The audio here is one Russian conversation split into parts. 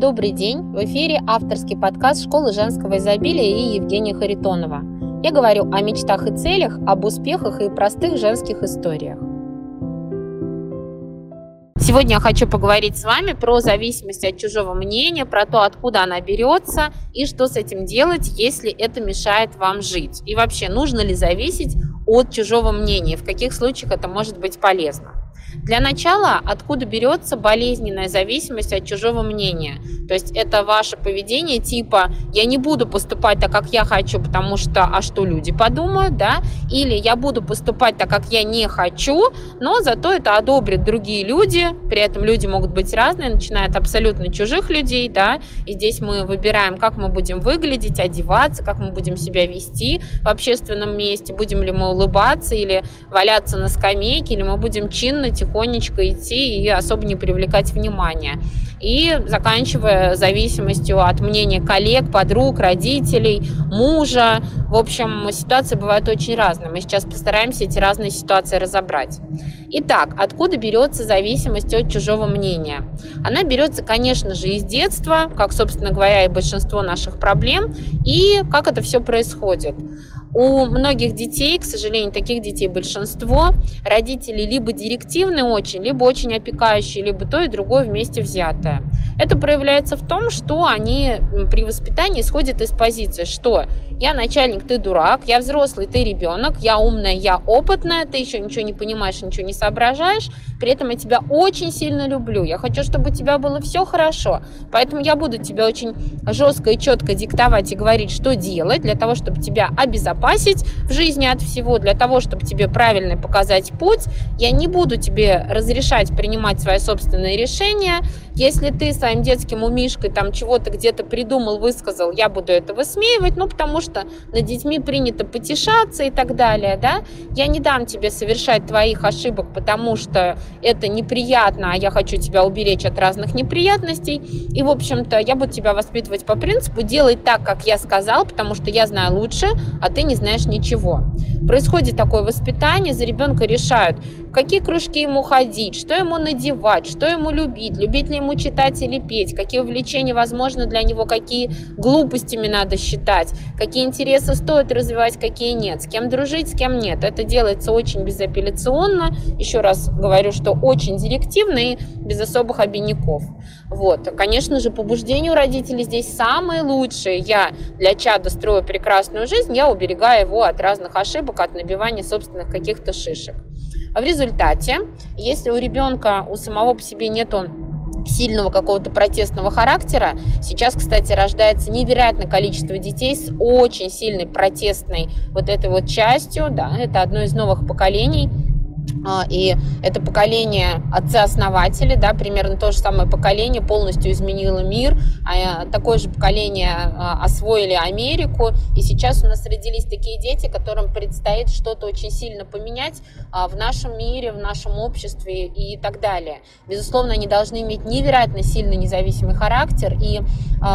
Добрый день! В эфире авторский подкаст Школы женского изобилия и Евгения Харитонова. Я говорю о мечтах и целях, об успехах и простых женских историях. Сегодня я хочу поговорить с вами про зависимость от чужого мнения, про то, откуда она берется и что с этим делать, если это мешает вам жить. И вообще, нужно ли зависеть от чужого мнения, в каких случаях это может быть полезно. Для начала, откуда берется болезненная зависимость от чужого мнения? То есть это ваше поведение типа «я не буду поступать так, как я хочу, потому что а что люди подумают», да? Или «я буду поступать так, как я не хочу, но зато это одобрят другие люди». При этом люди могут быть разные, начиная от абсолютно чужих людей, да? И здесь мы выбираем, как мы будем выглядеть, одеваться, как мы будем себя вести в общественном месте, будем ли мы улыбаться или валяться на скамейке, или мы будем чинно тихонечко идти и особо не привлекать внимания. И заканчивая зависимостью от мнения коллег, подруг, родителей, мужа. В общем, ситуации бывают очень разные. Мы сейчас постараемся эти разные ситуации разобрать. Итак, откуда берется зависимость от чужого мнения? Она берется, конечно же, из детства, как, собственно говоря, и большинство наших проблем, и как это все происходит. У многих детей, к сожалению, таких детей большинство, родители либо директивные очень, либо очень опекающие, либо то и другое вместе взятое. Это проявляется в том, что они при воспитании исходят из позиции, что я начальник, ты дурак, я взрослый, ты ребенок, я умная, я опытная, ты еще ничего не понимаешь, ничего не соображаешь, при этом я тебя очень сильно люблю, я хочу, чтобы у тебя было все хорошо, поэтому я буду тебе очень жестко и четко диктовать и говорить, что делать, для того, чтобы тебя обезопасить в жизни от всего, для того, чтобы тебе правильно показать путь, я не буду тебе разрешать принимать свои собственные решения, если ты своим детским умишкой там чего-то где-то придумал, высказал, я буду это высмеивать, ну, потому что над детьми принято потешаться и так далее, да. Я не дам тебе совершать твоих ошибок, потому что это неприятно, а я хочу тебя уберечь от разных неприятностей. И, в общем-то, я буду тебя воспитывать по принципу делай так, как я сказал, потому что я знаю лучше, а ты не знаешь ничего. Происходит такое воспитание, за ребенка решают, в какие кружки ему ходить, что ему надевать, что ему любить, любить ли ему читать или петь, какие увлечения возможны для него, какие глупостями надо считать, какие интересы стоит развивать, какие нет, с кем дружить, с кем нет. Это делается очень безапелляционно, еще раз говорю, что очень директивно и без особых обиняков. Вот. Конечно же, побуждение у родителей здесь самое лучшее. Я для чада строю прекрасную жизнь, я уберегаю его от разных ошибок, от набивания собственных каких-то шишек. А в результате, если у ребенка у самого по себе нету сильного какого-то протестного характера. Сейчас, кстати, рождается невероятное количество детей с очень сильной протестной вот этой вот частью. Да, это одно из новых поколений и это поколение отцы-основатели, да, примерно то же самое поколение полностью изменило мир, а такое же поколение а, освоили Америку, и сейчас у нас родились такие дети, которым предстоит что-то очень сильно поменять а, в нашем мире, в нашем обществе и так далее. Безусловно, они должны иметь невероятно сильный независимый характер, и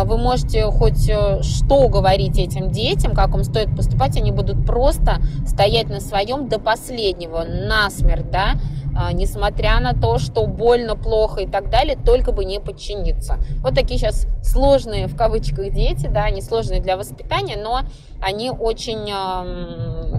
вы можете хоть э, что говорить этим детям, как им стоит поступать, они будут просто стоять на своем до последнего, насмерть например, да, а, несмотря на то, что больно, плохо и так далее, только бы не подчиниться. Вот такие сейчас сложные, в кавычках, дети, да, они сложные для воспитания, но они очень,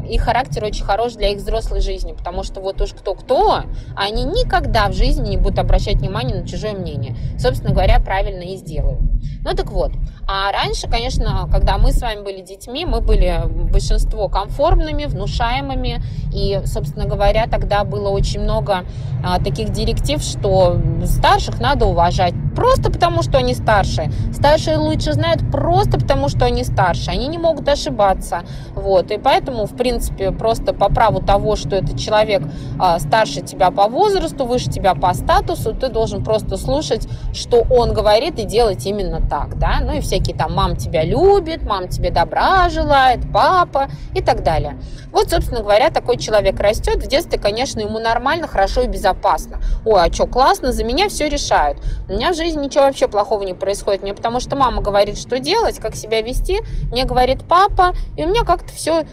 их характер очень хорош для их взрослой жизни, потому что вот уж кто-кто, они никогда в жизни не будут обращать внимание на чужое мнение. Собственно говоря, правильно и сделают. Ну так вот, а раньше, конечно, когда мы с вами были детьми, мы были большинство комфортными, внушаемыми, и, собственно говоря, тогда было очень много а, таких директив, что старших надо уважать, просто потому, что они старше. Старшие лучше знают просто потому, что они старше. Они не могут ошибаться. Вот. И поэтому, в принципе, просто по праву того, что этот человек а, старше тебя по возрасту, выше тебя по статусу, ты должен просто слушать, что он говорит, и делать именно так. Да? Ну и всякие там «мам тебя любит», «мам тебе добра желает», «папа» и так далее. Вот, собственно говоря, такой человек растет. В детстве, конечно, ему нормально, хорошо и безопасно. Ой, а что, классно, за меня все решают. У меня в жизни жизни ничего вообще плохого не происходит. Мне потому что мама говорит, что делать, как себя вести. Мне говорит папа, и у меня как-то все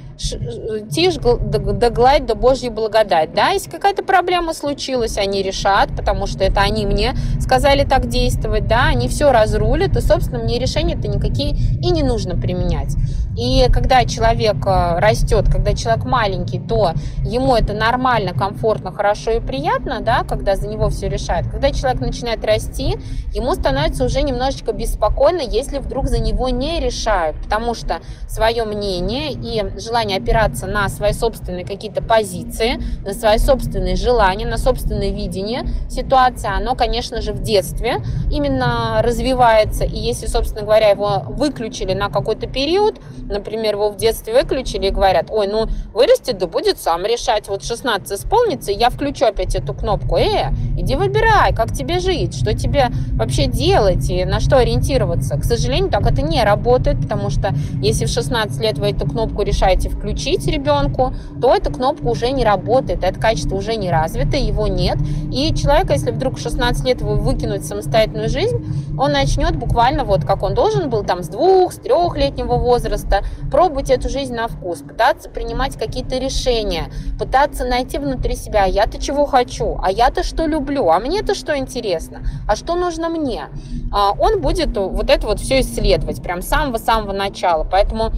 тишь да гладь да Божья благодать. Да, если какая-то проблема случилась, они решат, потому что это они мне сказали так действовать, да, они все разрулят, и, собственно, мне решения-то никакие и не нужно применять. И когда человек э, растет, когда человек маленький, то ему это нормально, комфортно, хорошо и приятно, да, когда за него все решают. Когда человек начинает расти, ему становится уже немножечко беспокойно, если вдруг за него не решают, потому что свое мнение и желание опираться на свои собственные какие-то позиции, на свои собственные желания, на собственное видение ситуации, оно, конечно же, в детстве именно развивается. И если, собственно говоря, его выключили на какой-то период, например, его в детстве выключили и говорят, ой, ну вырастет, да будет сам решать. Вот 16 исполнится, я включу опять эту кнопку. Э, иди выбирай, как тебе жить, что тебе вообще делать и на что ориентироваться. К сожалению, так это не работает, потому что если в 16 лет вы эту кнопку решаете включить ребенку, то эта кнопка уже не работает, это качество уже не развито, его нет. И человек, если вдруг в 16 лет вы выкинуть самостоятельную жизнь, он начнет буквально вот как он должен был там с двух, с трехлетнего возраста, пробовать эту жизнь на вкус, пытаться принимать какие-то решения, пытаться найти внутри себя, а я-то чего хочу, а я-то что люблю, а мне-то что интересно, а что нужно мне. А он будет вот это вот все исследовать прям с самого-самого начала. Поэтому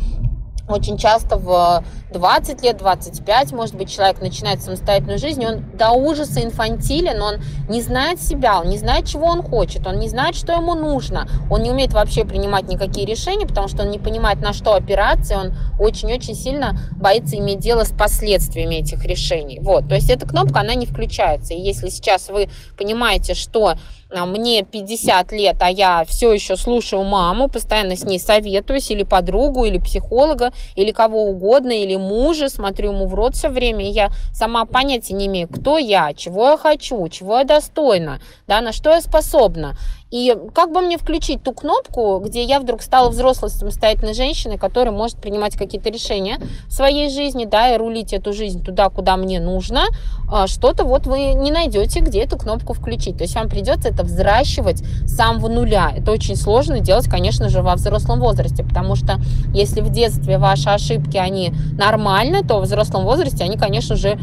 очень часто в 20 лет, 25, может быть, человек начинает самостоятельную жизнь, он до ужаса инфантилен, он не знает себя, он не знает, чего он хочет, он не знает, что ему нужно, он не умеет вообще принимать никакие решения, потому что он не понимает, на что опираться, он очень-очень сильно боится иметь дело с последствиями этих решений. Вот, то есть эта кнопка, она не включается. И если сейчас вы понимаете, что а, мне 50 лет, а я все еще слушаю маму, постоянно с ней советуюсь, или подругу, или психолога, или кого угодно, или мужа, смотрю ему в рот все время, и я сама понятия не имею, кто я, чего я хочу, чего я достойна, да, на что я способна. И как бы мне включить ту кнопку, где я вдруг стала взрослой самостоятельной женщиной, которая может принимать какие-то решения в своей жизни, да, и рулить эту жизнь туда, куда мне нужно, а, что-то вот вы не найдете, где эту кнопку включить. То есть вам придется это взращивать с самого нуля. Это очень сложно делать, конечно же, во взрослом возрасте, потому что если в детстве ваши ошибки, они нормальны, то в взрослом возрасте они, конечно же,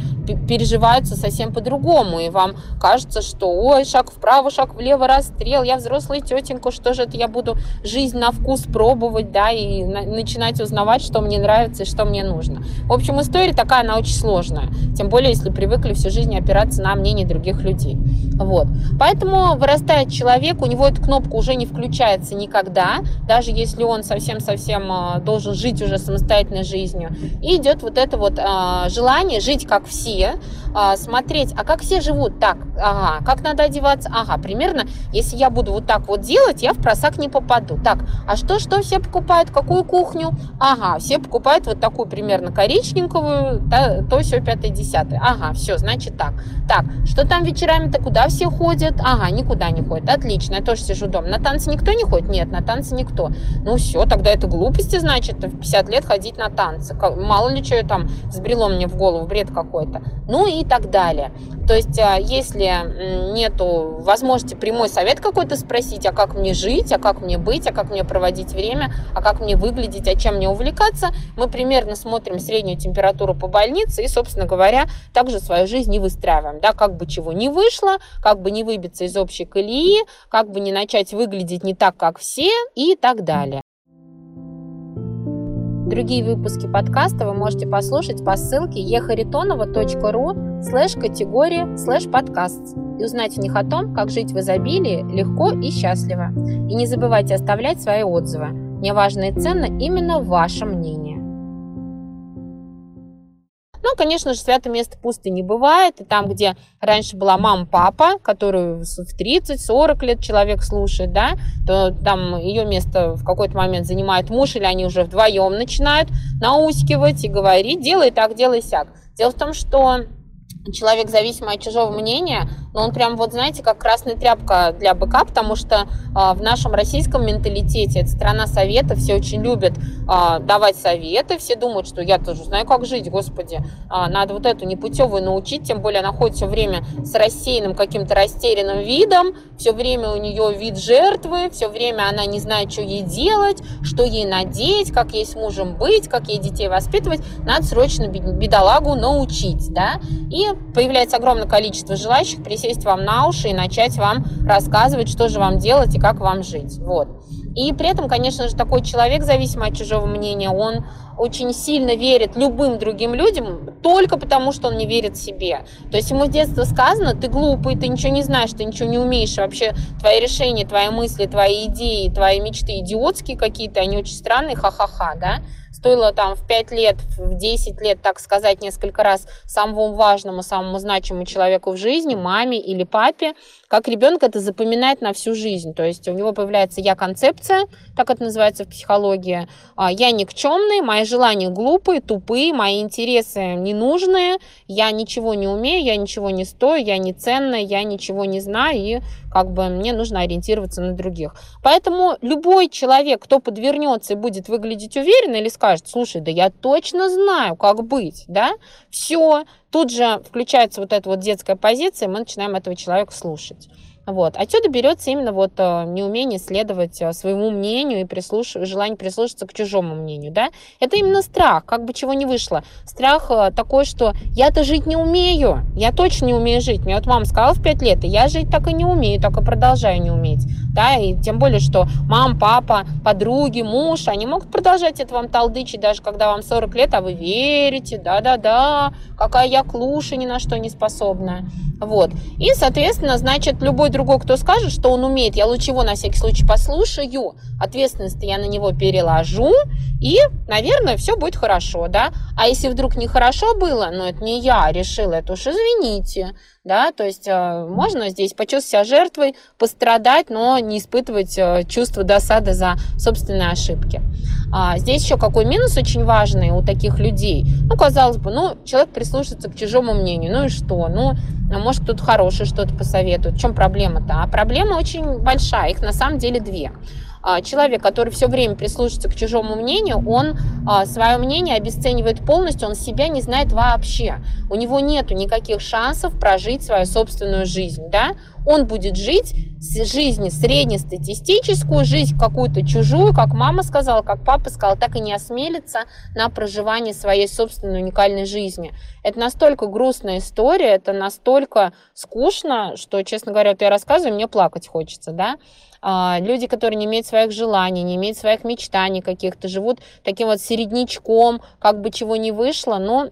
переживаются совсем по-другому, и вам кажется, что ой, шаг вправо, шаг влево, расстрел, я взрослая тетенька, что же это я буду жизнь на вкус пробовать, да, и на, начинать узнавать, что мне нравится и что мне нужно. В общем, история такая, она очень сложная. Тем более, если привыкли всю жизнь опираться на мнение других людей. Вот. Поэтому вырастает человек, у него эта кнопка уже не включается никогда, даже если он совсем-совсем а, должен жить уже самостоятельной жизнью. И идет вот это вот а, желание жить как все, а, смотреть, а как все живут, так, ага, как надо одеваться, ага, примерно, если я буду вот так вот делать, я в просак не попаду. Так, а что, что все покупают, какую кухню? Ага, все покупают вот такую примерно коричневую, то, то все пятое, десятое. Ага, все, значит так. Так, что там вечерами-то, куда все ходят? Ага, никуда не ходят. Отлично, я тоже сижу дома. На танцы никто не ходит? Нет, на танцы никто. Ну все, тогда это глупости, значит, в 50 лет ходить на танцы. Мало ли что там сбрело мне в голову, бред какой-то. Ну и так далее. То есть, а, если нету возможности прямой совет какой-то спросить, а как мне жить, а как мне быть, а как мне проводить время, а как мне выглядеть, а чем мне увлекаться, мы примерно смотрим среднюю температуру по больнице и, собственно говоря, также свою жизнь не выстраиваем. Да, как бы чего не вышло, как бы не выбиться из общей колеи, как бы не начать выглядеть не так, как все и так далее. Другие выпуски подкаста вы можете послушать по ссылке ехаритонова.ру слэш категория слэш подкаст и узнать у них о том, как жить в изобилии легко и счастливо. И не забывайте оставлять свои отзывы. Мне важно и ценно именно ваше мнение. Ну, конечно же, святое место пусто не бывает. И там, где раньше была мама-папа, которую в 30-40 лет человек слушает, да, то там ее место в какой-то момент занимает муж, или они уже вдвоем начинают наускивать и говорить, делай так, делай сяк. Дело в том, что человек зависимый от чужого мнения, но он прям вот, знаете, как красная тряпка для быка, потому что э, в нашем российском менталитете это страна советов, все очень любят э, давать советы, все думают, что я тоже знаю, как жить, господи, э, надо вот эту непутевую научить, тем более она ходит все время с рассеянным каким-то растерянным видом, все время у нее вид жертвы, все время она не знает, что ей делать, что ей надеть, как ей с мужем быть, как ей детей воспитывать, надо срочно бедолагу научить, да, и появляется огромное количество желающих присесть вам на уши и начать вам рассказывать, что же вам делать и как вам жить. Вот. И при этом, конечно же, такой человек, зависимый от чужого мнения, он очень сильно верит любым другим людям только потому, что он не верит себе. То есть ему с детства сказано, ты глупый, ты ничего не знаешь, ты ничего не умеешь, вообще твои решения, твои мысли, твои идеи, твои мечты идиотские какие-то, они очень странные, ха-ха-ха, да? Стоило там в 5 лет, в 10 лет, так сказать, несколько раз самому важному, самому значимому человеку в жизни, маме или папе, как ребенок это запоминает на всю жизнь. То есть у него появляется я-концепция, так это называется в психологии. «А, я никчемный, мои желания глупые, тупые, мои интересы ненужные, я ничего не умею, я ничего не стою, я не ценная, я ничего не знаю, и как бы мне нужно ориентироваться на других. Поэтому любой человек, кто подвернется и будет выглядеть уверенно или скажет, слушай, да я точно знаю, как быть, да, все, тут же включается вот эта вот детская позиция, и мы начинаем этого человека слушать. Вот. Отсюда берется именно вот э, неумение следовать э, своему мнению и прислуш... желание прислушаться к чужому мнению. Да? Это именно страх, как бы чего не вышло. Страх э, такой, что я-то жить не умею, я точно не умею жить. Мне вот мама сказала в 5 лет, и я жить так и не умею, так и продолжаю не уметь. Да? И тем более, что мама, папа, подруги, муж, они могут продолжать это вам толдычить, даже когда вам 40 лет, а вы верите, да-да-да, какая я клуша, ни на что не способная. Вот. И, соответственно, значит, любой другой, кто скажет, что он умеет, я лучше его на всякий случай послушаю, ответственность я на него переложу, и, наверное, все будет хорошо, да. А если вдруг нехорошо было, но это не я решила, это уж извините, да, то есть э, можно здесь почувствовать себя жертвой, пострадать, но не испытывать э, чувство досады за собственные ошибки. А здесь еще какой минус очень важный у таких людей. Ну, казалось бы, ну, человек прислушивается к чужому мнению, ну и что? Ну, а может, кто-то хороший что-то посоветует. В чем проблема-то? А проблема очень большая, их на самом деле две. А, человек, который все время прислушивается к чужому мнению, он а, свое мнение обесценивает полностью, он себя не знает вообще. У него нет никаких шансов прожить свою собственную жизнь. Да? Он будет жить жизнь среднестатистическую, жизнь какую-то чужую, как мама сказала, как папа сказал, так и не осмелится на проживание своей собственной уникальной жизни. Это настолько грустная история, это настолько скучно, что, честно говоря, вот я рассказываю, мне плакать хочется, да. А, люди, которые не имеют своих желаний, не имеют своих мечтаний каких-то, живут таким вот середнячком, как бы чего не вышло, но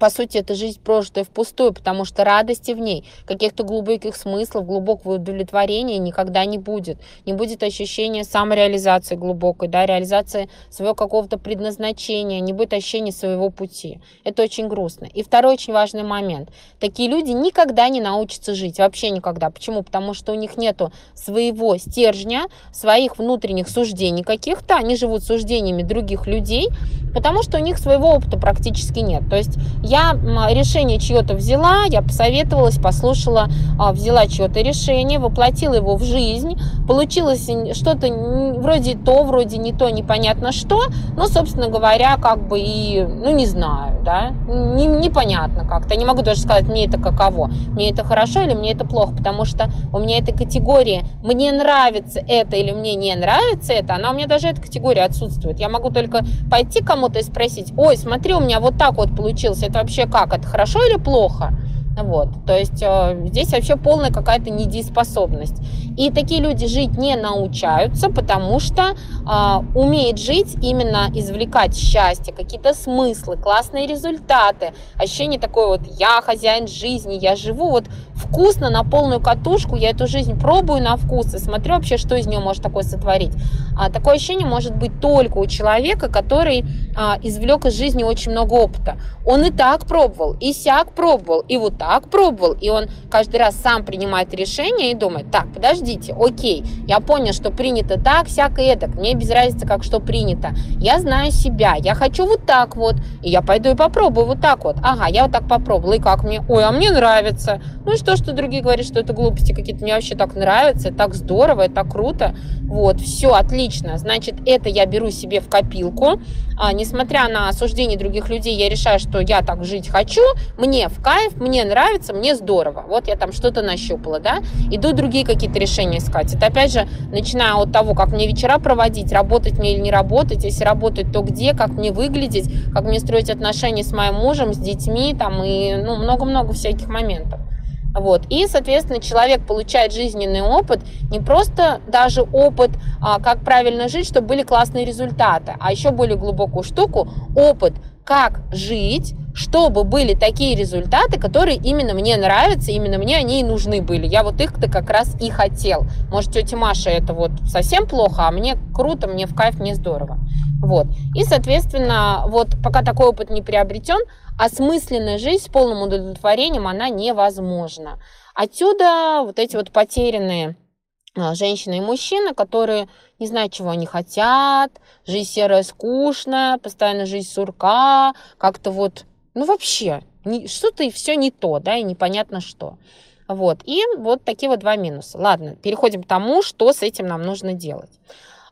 по сути, это жизнь прожитая впустую, потому что радости в ней, каких-то глубоких смыслов, глубокого удовлетворения никогда не будет. Не будет ощущения самореализации глубокой, да, реализации своего какого-то предназначения, не будет ощущения своего пути. Это очень грустно. И второй очень важный момент. Такие люди никогда не научатся жить, вообще никогда. Почему? Потому что у них нету своего стержня, своих внутренних суждений каких-то, они живут суждениями других людей, потому что у них своего опыта практически нет. То есть я решение чье-то взяла, я посоветовалась, послушала, а, взяла чье-то решение, воплотила его в жизнь, получилось что-то вроде то, вроде не то, непонятно что, но, собственно говоря, как бы и, ну, не знаю, да, не, непонятно как-то, не могу даже сказать, мне это каково, мне это хорошо или мне это плохо, потому что у меня эта категория, мне нравится это или мне не нравится это, она у меня даже эта категория отсутствует, я могу только пойти кому-то и спросить, ой, смотри, у меня вот так вот получилось, это вообще как? Это хорошо или плохо? Вот, то есть э, здесь вообще полная какая-то недееспособность. И такие люди жить не научаются, потому что э, умеет жить именно извлекать счастье, какие-то смыслы, классные результаты, ощущение такое вот я хозяин жизни, я живу вот вкусно на полную катушку, я эту жизнь пробую на вкус и смотрю вообще, что из нее может такое сотворить. А, такое ощущение может быть только у человека, который а, извлек из жизни очень много опыта. Он и так пробовал, и сяк пробовал, и вот так пробовал, и он каждый раз сам принимает решение и думает, так, подожди, подождите, окей, я понял, что принято так, всякое это, мне без разницы, как что принято. Я знаю себя, я хочу вот так вот, и я пойду и попробую вот так вот. Ага, я вот так попробовала, и как мне? Ой, а мне нравится. Ну и что, что другие говорят, что это глупости какие-то, мне вообще так нравится, так здорово, это так круто. Вот, все, отлично. Значит, это я беру себе в копилку. А, несмотря на осуждение других людей, я решаю, что я так жить хочу, мне в кайф, мне нравится, мне здорово. Вот я там что-то нащупала, да, иду другие какие-то решения искать. Это опять же, начиная от того, как мне вечера проводить, работать мне или не работать, если работать, то где, как мне выглядеть, как мне строить отношения с моим мужем, с детьми, там, и, ну, много-много всяких моментов. Вот. И, соответственно, человек получает жизненный опыт, не просто даже опыт, а, как правильно жить, чтобы были классные результаты, а еще более глубокую штуку, опыт, как жить, чтобы были такие результаты, которые именно мне нравятся, именно мне они и нужны были. Я вот их-то как раз и хотел. Может, тетя Маша это вот совсем плохо, а мне круто, мне в кайф, мне здорово. Вот. И, соответственно, вот пока такой опыт не приобретен, осмысленная жизнь с полным удовлетворением, она невозможна. Отсюда вот эти вот потерянные а, женщины и мужчины, которые не знают, чего они хотят, жизнь серая, скучная, постоянно жизнь сурка, как-то вот, ну вообще, что-то и все не то, да, и непонятно что. Вот, и вот такие вот два минуса. Ладно, переходим к тому, что с этим нам нужно делать.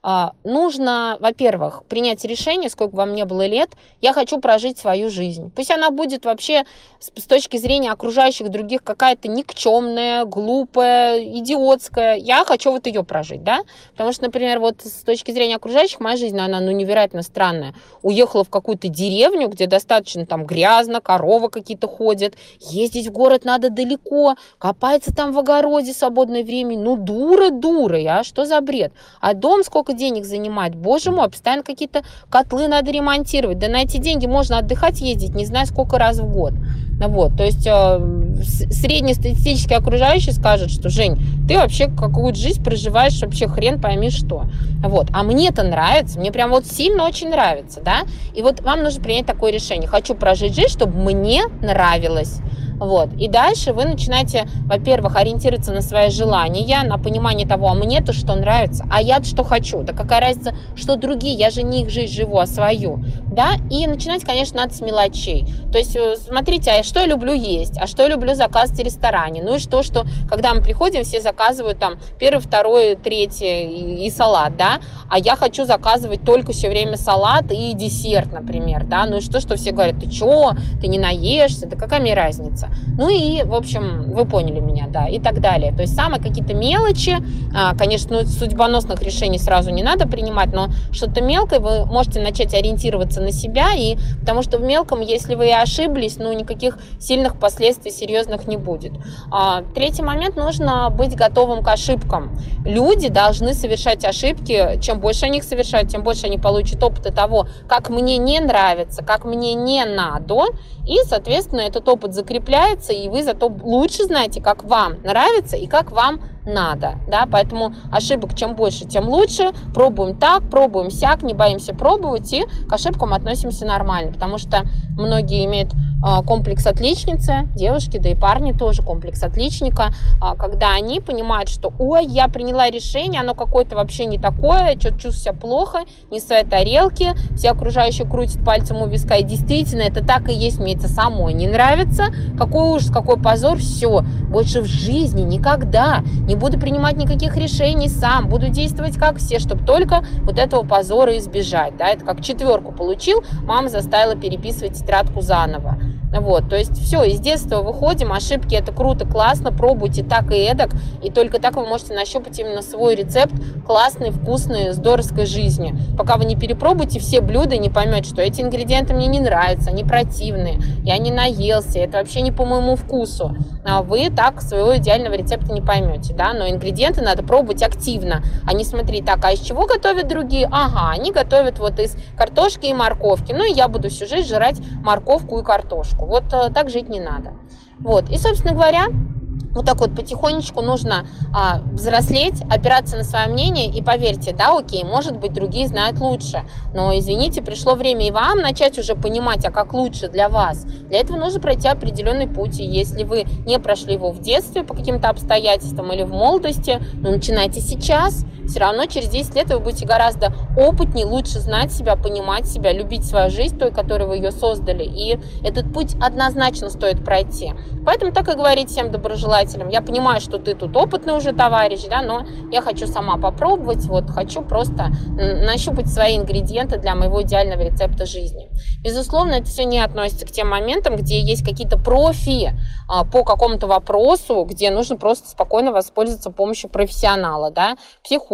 А, нужно, во-первых, принять решение, сколько вам не было лет, я хочу прожить свою жизнь. Пусть она будет вообще с точки зрения окружающих других какая-то никчемная, глупая, идиотская. Я хочу вот ее прожить, да? Потому что, например, вот с точки зрения окружающих, моя жизнь, она ну, невероятно странная. Уехала в какую-то деревню, где достаточно там грязно, корова какие-то ходят, ездить в город надо далеко, копается там в огороде свободное время. Ну, дура, дура, а что за бред? А дом сколько сколько денег занимает. Боже мой, постоянно какие-то котлы надо ремонтировать. Да на эти деньги можно отдыхать, ездить не знаю сколько раз в год. Вот, то есть э, среднестатистический окружающий скажет, что Жень, ты вообще какую-то жизнь проживаешь вообще хрен пойми что. Вот, а мне это нравится, мне прям вот сильно очень нравится, да. И вот вам нужно принять такое решение. Хочу прожить жизнь, чтобы мне нравилось. Вот. И дальше вы начинаете, во-первых, ориентироваться на свои желания, на понимание того, а мне-то что нравится, а я что хочу. Да какая разница, что другие, я же не их жизнь живу, а свою. Да? И начинать, конечно, надо с мелочей. То есть, э, смотрите, а что я люблю есть, а что я люблю заказывать в ресторане. Ну и что, что когда мы приходим, все заказывают там первый, второй, третий и, и салат, да, а я хочу заказывать только все время салат и десерт, например, да. Ну и что, что все говорят, ты что, ты не наешься, да какая мне разница? Ну и, в общем, вы поняли меня, да, и так далее. То есть самые какие-то мелочи, а, конечно, ну, судьбоносных решений сразу не надо принимать, но что-то мелкое вы можете начать ориентироваться на себя, и потому что в мелком, если вы ошиблись, ну, никаких сильных последствий серьезных не будет. А, третий момент, нужно быть готовым к ошибкам. Люди должны совершать ошибки, чем больше они их совершают, тем больше они получат опыта того, как мне не нравится, как мне не надо, и, соответственно, этот опыт закрепляется появляется, и вы зато лучше знаете, как вам нравится и как вам надо, да, поэтому ошибок чем больше, тем лучше, пробуем так, пробуем сяк, не боимся пробовать, и к ошибкам относимся нормально, потому что многие имеют а, комплекс отличницы, девушки, да и парни тоже комплекс отличника, а, когда они понимают, что, ой, я приняла решение, оно какое-то вообще не такое, что-то чувствую себя плохо, не в своей тарелке, все окружающие крутят пальцем у виска, и действительно, это так и есть, мне это самой не нравится, какой ужас, какой позор, все, больше в жизни никогда не буду принимать никаких решений сам, буду действовать как все, чтобы только вот этого позора избежать. Да? Это как четверку получил, мама заставила переписывать тетрадку заново. Вот, то есть все, из детства выходим, ошибки это круто, классно, пробуйте так и эдак, и только так вы можете нащупать именно свой рецепт классной, вкусной, здоровской жизни. Пока вы не перепробуете все блюда, не поймете, что эти ингредиенты мне не нравятся, они противные, я не наелся, это вообще не по моему вкусу. А вы так своего идеального рецепта не поймете, да, но ингредиенты надо пробовать активно, а не смотреть, так, а из чего готовят другие? Ага, они готовят вот из картошки и морковки, ну и я буду всю жизнь жрать морковку и картошку. Вот э, так жить не надо. Вот, и, собственно говоря, вот так вот потихонечку нужно а, взрослеть, опираться на свое мнение и поверьте, да, окей, может быть, другие знают лучше, но, извините, пришло время и вам начать уже понимать, а как лучше для вас. Для этого нужно пройти определенный путь, и если вы не прошли его в детстве по каким-то обстоятельствам или в молодости, ну, начинайте сейчас, все равно через 10 лет вы будете гораздо опытнее, лучше знать себя, понимать себя, любить свою жизнь, той, которой вы ее создали, и этот путь однозначно стоит пройти. Поэтому так и говорить всем доброжелателям. Я понимаю, что ты тут опытный уже товарищ, да, но я хочу сама попробовать, вот хочу просто нащупать свои ингредиенты для моего идеального рецепта жизни. Безусловно, это все не относится к тем моментам, где есть какие-то профи а, по какому-то вопросу, где нужно просто спокойно воспользоваться помощью профессионала, да,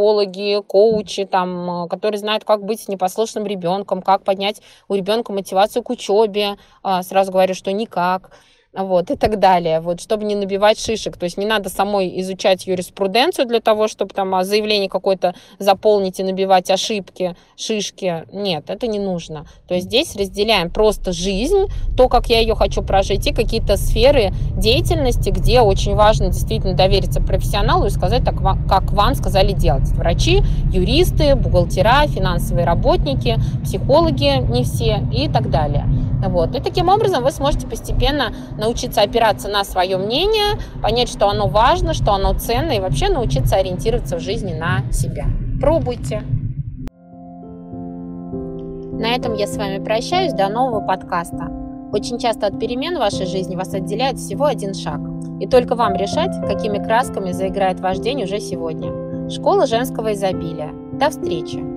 психологи, коучи, там, которые знают, как быть непослушным ребенком, как поднять у ребенка мотивацию к учебе, а, сразу говорю, что никак вот, и так далее, вот, чтобы не набивать шишек. То есть не надо самой изучать юриспруденцию для того, чтобы там а, заявление какое-то заполнить и набивать ошибки, шишки. Нет, это не нужно. То есть здесь разделяем просто жизнь, то, как я ее хочу прожить, и какие-то сферы деятельности, где очень важно действительно довериться профессионалу и сказать так, как вам сказали делать. Врачи, юристы, бухгалтера, финансовые работники, психологи не все и так далее. Вот. И таким образом вы сможете постепенно научиться опираться на свое мнение, понять, что оно важно, что оно ценно, и вообще научиться ориентироваться в жизни на себя. Пробуйте. На этом я с вами прощаюсь. До нового подкаста. Очень часто от перемен в вашей жизни вас отделяет всего один шаг. И только вам решать, какими красками заиграет ваш день уже сегодня. Школа женского изобилия. До встречи!